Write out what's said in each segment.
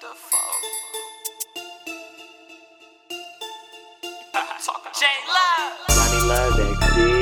the foe. Talking J Love. Johnny Love XD.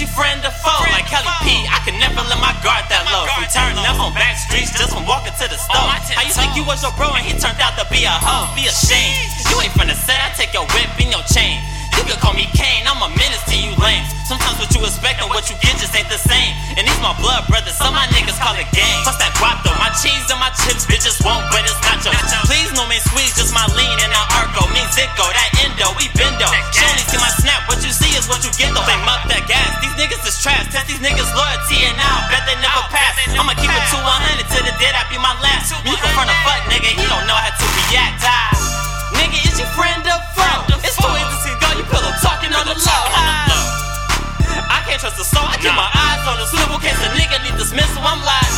Your friend a foe? Like Kelly P, I can never let my guard that low. From turning up on back streets just from walking to the store. How you think you was your bro and he turned out to be a hoe? Be ashamed. You ain't finna set, I take your whip and your chain. You can call me Caine, I'm a menace to you lames. Sometimes what you expect and what you get just ain't the same. And these my blood brothers, some my niggas call it gang. Plus that guap though, my cheese and my chips, bitches won't, but it's nachos. Please no man squeeze, just my lean and our arco. Me Zico, that endo, we Test these niggas loyalty and now bet they never pass. I'ma keep it to 100 till the dead I be my last. When you confront a fuck nigga, he don't know how to react. Ah. Nigga, is your friend a foe? It's too easy to see go, you pillow talking on the low. I can't trust a soul, I keep my eyes on the swivel, case a nigga need dismissal. I'm like,